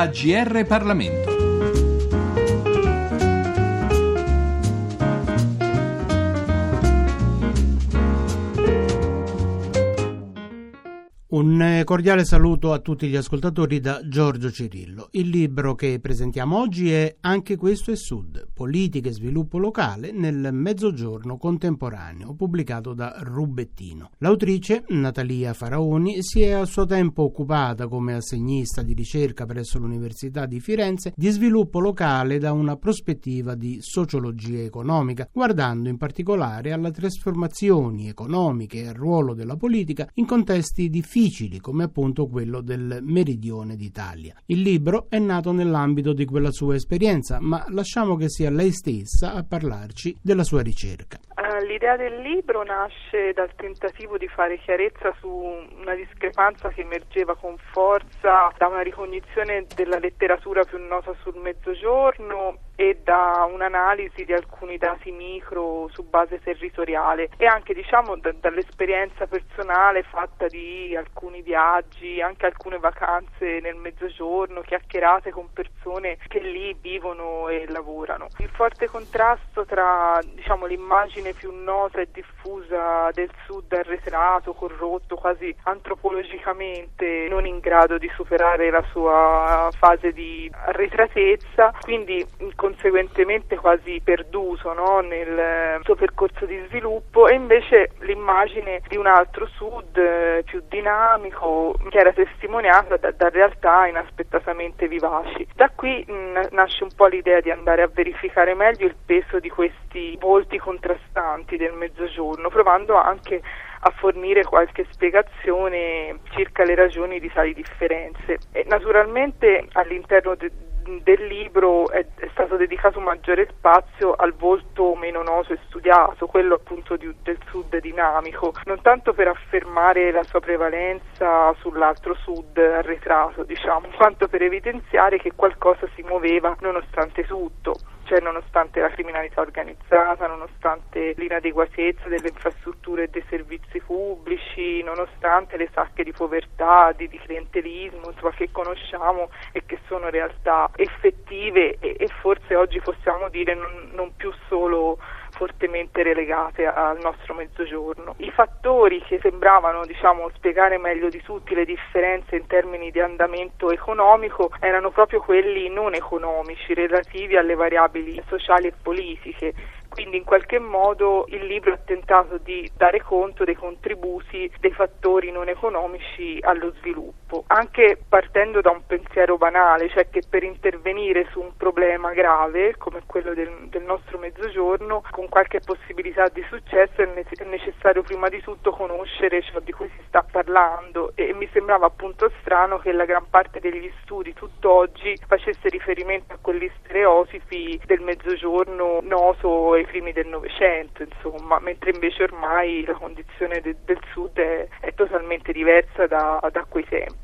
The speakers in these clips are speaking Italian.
AGR Parlamento. Un eh, cordiale saluto a tutti gli ascoltatori da Giorgio Cirillo. Il libro che presentiamo oggi è Anche questo è Sud, politica e sviluppo locale nel mezzogiorno contemporaneo, pubblicato da Rubettino. L'autrice, Natalia Faraoni, si è a suo tempo occupata come assegnista di ricerca presso l'Università di Firenze di sviluppo locale da una prospettiva di sociologia economica, guardando in particolare alle trasformazioni economiche e al ruolo della politica in contesti difficili difficili come appunto quello del meridione d'Italia. Il libro è nato nell'ambito di quella sua esperienza, ma lasciamo che sia lei stessa a parlarci della sua ricerca. Eh, l'idea del libro nasce dal tentativo di fare chiarezza su una discrepanza che emergeva con forza da una ricognizione della letteratura più nota sul mezzogiorno e da un'analisi di alcuni dati micro su base territoriale e anche diciamo d- dall'esperienza personale fatta di alcuni viaggi, anche alcune vacanze nel mezzogiorno, chiacchierate con persone che lì vivono e lavorano. Il forte contrasto tra diciamo, l'immagine più nota e diffusa del sud arretrato, corrotto, quasi antropologicamente non in grado di superare la sua fase di arretratezza, quindi con conseguentemente quasi perduto no? nel suo percorso di sviluppo e invece l'immagine di un altro sud eh, più dinamico che era testimoniata da, da realtà inaspettatamente vivaci. Da qui mh, nasce un po' l'idea di andare a verificare meglio il peso di questi volti contrastanti del mezzogiorno, provando anche a fornire qualche spiegazione circa le ragioni di tali differenze. E naturalmente all'interno de- del libro è, è, stato dedicato maggiore spazio al volto meno noto e studiato, quello appunto di, del sud dinamico, non tanto per affermare la sua prevalenza sull'altro sud arretrato, diciamo, quanto per evidenziare che qualcosa si muoveva nonostante tutto cioè nonostante la criminalità organizzata, nonostante l'inadeguatezza delle infrastrutture e dei servizi pubblici, nonostante le sacche di povertà, di, di clientelismo, insomma, che conosciamo e che sono realtà effettive e, e forse oggi possiamo dire non, non più solo fortemente relegate al nostro mezzogiorno. I fattori che sembravano diciamo, spiegare meglio di tutti le differenze in termini di andamento economico erano proprio quelli non economici relativi alle variabili sociali e politiche quindi in qualche modo il libro ha tentato di dare conto dei contributi dei fattori non economici allo sviluppo, anche partendo da un pensiero banale, cioè che per intervenire su un problema grave come quello del, del nostro mezzogiorno, con qualche possibilità di successo è necessario prima di tutto conoscere ciò di cui si sta parlando e mi sembrava appunto strano che la gran parte degli studi tutt'oggi facesse riferimento a quegli stereotipi del mezzogiorno noto ai primi del Novecento, insomma, mentre invece ormai la condizione de- del Sud è, è totalmente diversa da, da quei tempi.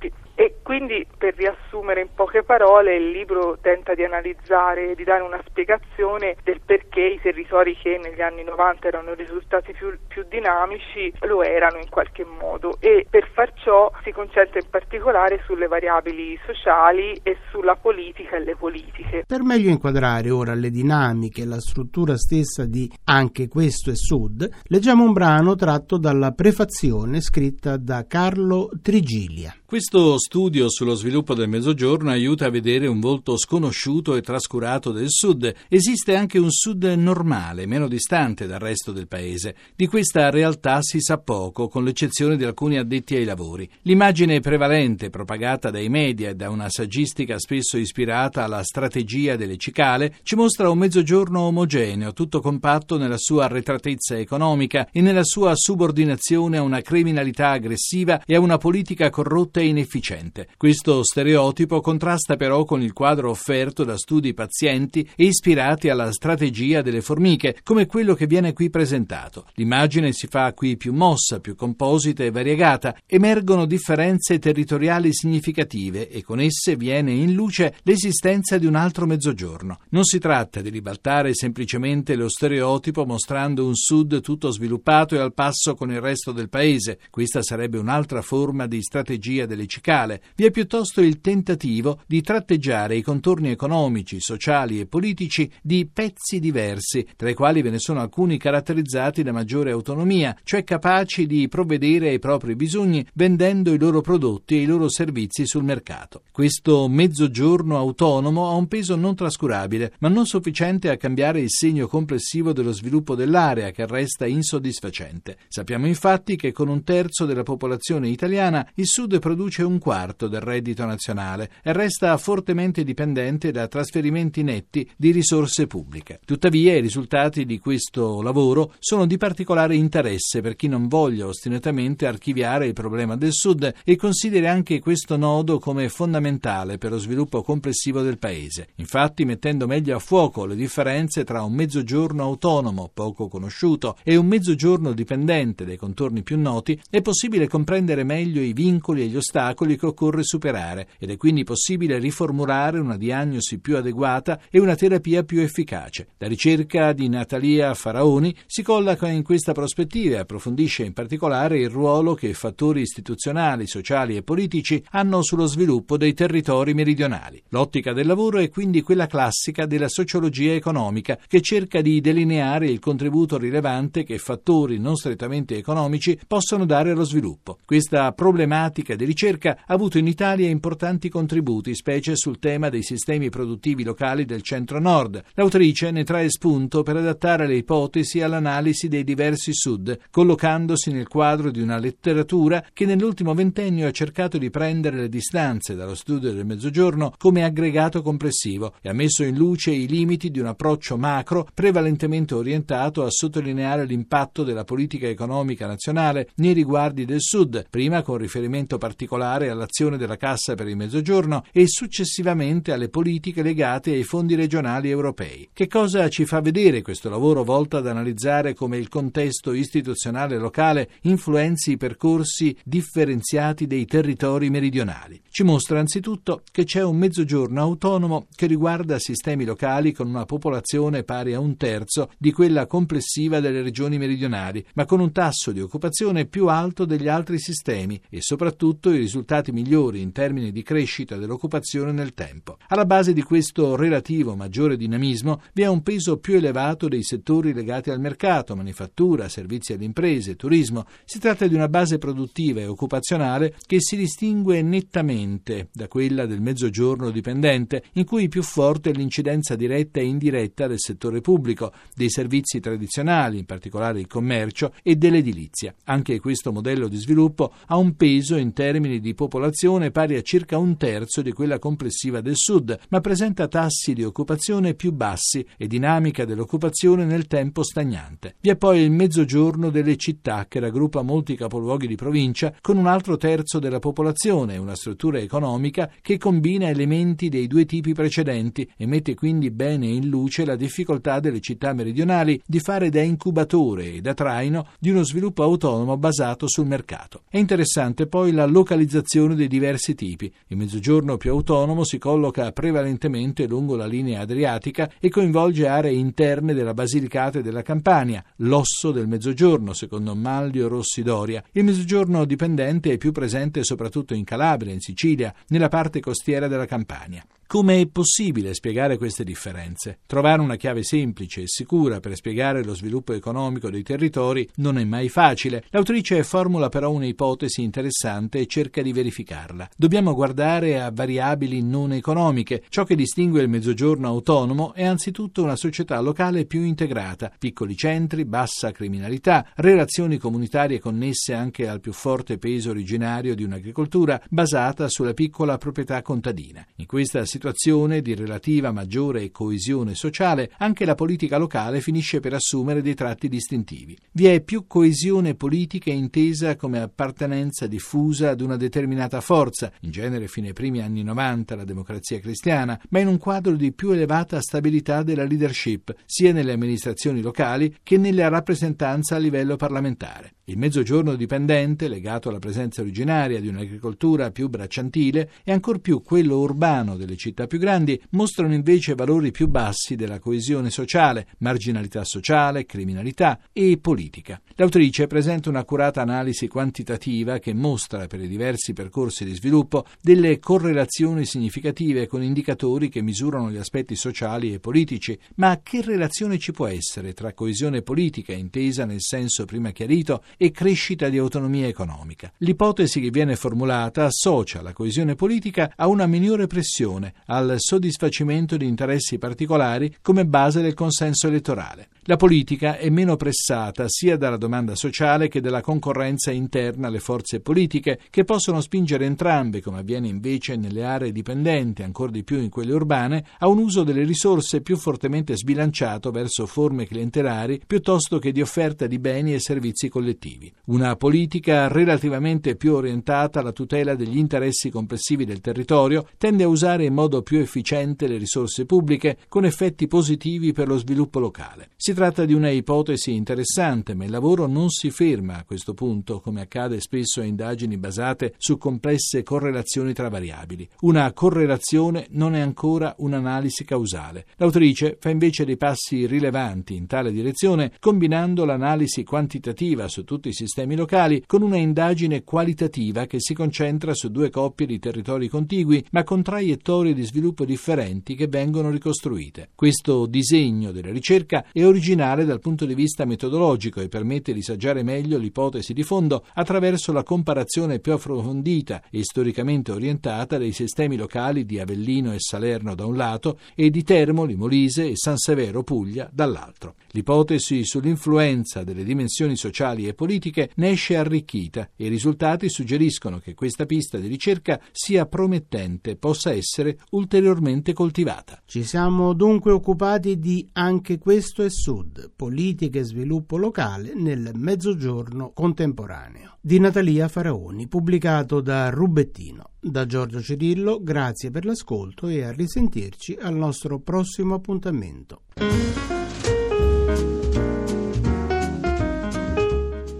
Quindi per riassumere in poche parole il libro tenta di analizzare, di dare una spiegazione del perché i territori che negli anni 90 erano risultati più, più dinamici lo erano in qualche modo e per far ciò si concentra in particolare sulle variabili sociali e sulla politica e le politiche. Per meglio inquadrare ora le dinamiche e la struttura stessa di Anche questo è Sud, leggiamo un brano tratto dalla prefazione scritta da Carlo Trigilia. Questo studio sullo sviluppo del Mezzogiorno aiuta a vedere un volto sconosciuto e trascurato del Sud. Esiste anche un Sud normale, meno distante dal resto del paese. Di questa realtà si sa poco, con l'eccezione di alcuni addetti ai lavori. L'immagine prevalente, propagata dai media e da una saggistica spesso ispirata alla strategia delle cicale, ci mostra un Mezzogiorno omogeneo, tutto compatto nella sua arretratezza economica e nella sua subordinazione a una criminalità aggressiva e a una politica corrotta e inefficiente. Questo stereotipo contrasta però con il quadro offerto da studi pazienti e ispirati alla strategia delle formiche, come quello che viene qui presentato. L'immagine si fa qui più mossa, più composita e variegata, emergono differenze territoriali significative e con esse viene in luce l'esistenza di un altro mezzogiorno. Non si tratta di ribaltare semplicemente lo stereotipo mostrando un sud tutto sviluppato e al passo con il resto del paese. Questa sarebbe un'altra forma di strategia delle cicale vi è piuttosto il tentativo di tratteggiare i contorni economici, sociali e politici di pezzi diversi, tra i quali ve ne sono alcuni caratterizzati da maggiore autonomia, cioè capaci di provvedere ai propri bisogni vendendo i loro prodotti e i loro servizi sul mercato. Questo mezzogiorno autonomo ha un peso non trascurabile, ma non sufficiente a cambiare il segno complessivo dello sviluppo dell'area che resta insoddisfacente. Sappiamo infatti che con un terzo della popolazione italiana il Sud produce un quarto del reddito nazionale e resta fortemente dipendente da trasferimenti netti di risorse pubbliche. Tuttavia i risultati di questo lavoro sono di particolare interesse per chi non voglia ostinatamente archiviare il problema del Sud e consideri anche questo nodo come fondamentale per lo sviluppo complessivo del Paese. Infatti, mettendo meglio a fuoco le differenze tra un mezzogiorno autonomo, poco conosciuto, e un mezzogiorno dipendente dai contorni più noti, è possibile comprendere meglio i vincoli e gli ostacoli che occorre superare ed è quindi possibile riformulare una diagnosi più adeguata e una terapia più efficace. La ricerca di Natalia Faraoni si colloca in questa prospettiva e approfondisce in particolare il ruolo che fattori istituzionali, sociali e politici hanno sullo sviluppo dei territori meridionali. L'ottica del lavoro è quindi quella classica della sociologia economica che cerca di delineare il contributo rilevante che fattori non strettamente economici possono dare allo sviluppo. Questa problematica di ricerca ha avuto in Italia importanti contributi, specie sul tema dei sistemi produttivi locali del centro-nord. L'autrice ne trae spunto per adattare le ipotesi all'analisi dei diversi sud, collocandosi nel quadro di una letteratura che nell'ultimo ventennio ha cercato di prendere le distanze dallo studio del Mezzogiorno come aggregato complessivo e ha messo in luce i limiti di un approccio macro prevalentemente orientato a sottolineare l'impatto della politica economica nazionale nei riguardi del Sud, prima con riferimento particolare all'azione della Cassa per il Mezzogiorno e successivamente alle politiche legate ai fondi regionali europei. Che cosa ci fa vedere questo lavoro volto ad analizzare come il contesto istituzionale locale influenzi i percorsi differenziati dei territori meridionali? Ci mostra anzitutto che c'è un mezzogiorno autonomo che riguarda sistemi locali con una popolazione pari a un terzo di quella complessiva delle regioni meridionali, ma con un tasso di occupazione più alto degli altri sistemi e soprattutto i risultati migliori in termini di crescita dell'occupazione nel tempo. Alla base di questo relativo maggiore dinamismo vi è un peso più elevato dei settori legati al mercato, manifattura, servizi alle imprese, turismo. Si tratta di una base produttiva e occupazionale che si distingue nettamente da quella del mezzogiorno dipendente, in cui più forte è l'incidenza diretta e indiretta del settore pubblico, dei servizi tradizionali, in particolare il commercio, e dell'edilizia. Anche questo modello di sviluppo ha un peso in termini di popolazione pari a circa un terzo di quella complessiva del Sud, ma presenta tassi di occupazione più bassi e dinamica dell'occupazione nel tempo stagnante. Vi è poi il mezzogiorno delle città che raggruppa molti capoluoghi di provincia con un altro terzo della popolazione e una struttura economica che combina elementi dei due tipi precedenti e mette quindi bene in luce la difficoltà delle città meridionali di fare da incubatore e da traino di uno sviluppo autonomo basato sul mercato. È interessante poi la localizzazione dei diversi tipi. Il mezzogiorno più autonomo si colloca prevalentemente lungo la linea adriatica e coinvolge aree interne della Basilicata e della Campania, l'osso del mezzogiorno, secondo Manlio Rossi Doria. Il mezzogiorno dipendente è più presente soprattutto in Calabria, in Sicilia, nella parte costiera della Campania. Come è possibile spiegare queste differenze? Trovare una chiave semplice e sicura per spiegare lo sviluppo economico dei territori non è mai facile. L'autrice formula però un'ipotesi interessante e cerca di verificarla. Dobbiamo guardare a variabili non economiche. Ciò che distingue il mezzogiorno autonomo è anzitutto una società locale più integrata, piccoli centri, bassa criminalità, relazioni comunitarie connesse anche al più forte peso originario di un'agricoltura basata sulla piccola proprietà contadina. In questa situazione di relativa maggiore coesione sociale, anche la politica locale finisce per assumere dei tratti distintivi. Vi è più coesione politica intesa come appartenenza diffusa ad una determinata forza, in genere fino ai primi anni 90 la democrazia cristiana, ma in un quadro di più elevata stabilità della leadership, sia nelle amministrazioni locali che nella rappresentanza a livello parlamentare. Il mezzogiorno dipendente, legato alla presenza originaria di un'agricoltura più bracciantile, e ancor più quello urbano delle città città più grandi mostrano invece valori più bassi della coesione sociale, marginalità sociale, criminalità e politica. L'autrice presenta un'accurata analisi quantitativa che mostra per i diversi percorsi di sviluppo delle correlazioni significative con indicatori che misurano gli aspetti sociali e politici, ma che relazione ci può essere tra coesione politica intesa nel senso prima chiarito e crescita di autonomia economica? L'ipotesi che viene formulata associa la coesione politica a una minore pressione, al soddisfacimento di interessi particolari come base del consenso elettorale. La politica è meno pressata sia dalla domanda sociale che dalla concorrenza interna alle forze politiche, che possono spingere entrambe, come avviene invece nelle aree dipendenti, ancora di più in quelle urbane, a un uso delle risorse più fortemente sbilanciato verso forme clientelari piuttosto che di offerta di beni e servizi collettivi. Una politica relativamente più orientata alla tutela degli interessi complessivi del territorio tende a usare in modo più efficiente le risorse pubbliche con effetti positivi per lo sviluppo locale. Si tratta di una ipotesi interessante, ma il lavoro non si ferma a questo punto, come accade spesso a indagini basate su complesse correlazioni tra variabili. Una correlazione non è ancora un'analisi causale. L'autrice fa invece dei passi rilevanti in tale direzione, combinando l'analisi quantitativa su tutti i sistemi locali con una indagine qualitativa che si concentra su due coppie di territori contigui, ma con traiettorie di sviluppo differenti che vengono ricostruite. Questo disegno della ricerca è originale dal punto di vista metodologico e permette di saggiare meglio l'ipotesi di fondo attraverso la comparazione più approfondita e storicamente orientata dei sistemi locali di Avellino e Salerno da un lato e di Termoli, Molise e San Severo Puglia dall'altro. L'ipotesi sull'influenza delle dimensioni sociali e politiche ne esce arricchita e i risultati suggeriscono che questa pista di ricerca sia promettente possa essere ulteriormente coltivata. Ci siamo dunque occupati di anche questo e su Sud, politica e sviluppo locale nel Mezzogiorno contemporaneo, di Natalia Faraoni, pubblicato da Rubettino. Da Giorgio Cirillo, grazie per l'ascolto e a risentirci al nostro prossimo appuntamento.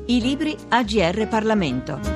I libri AGR Parlamento.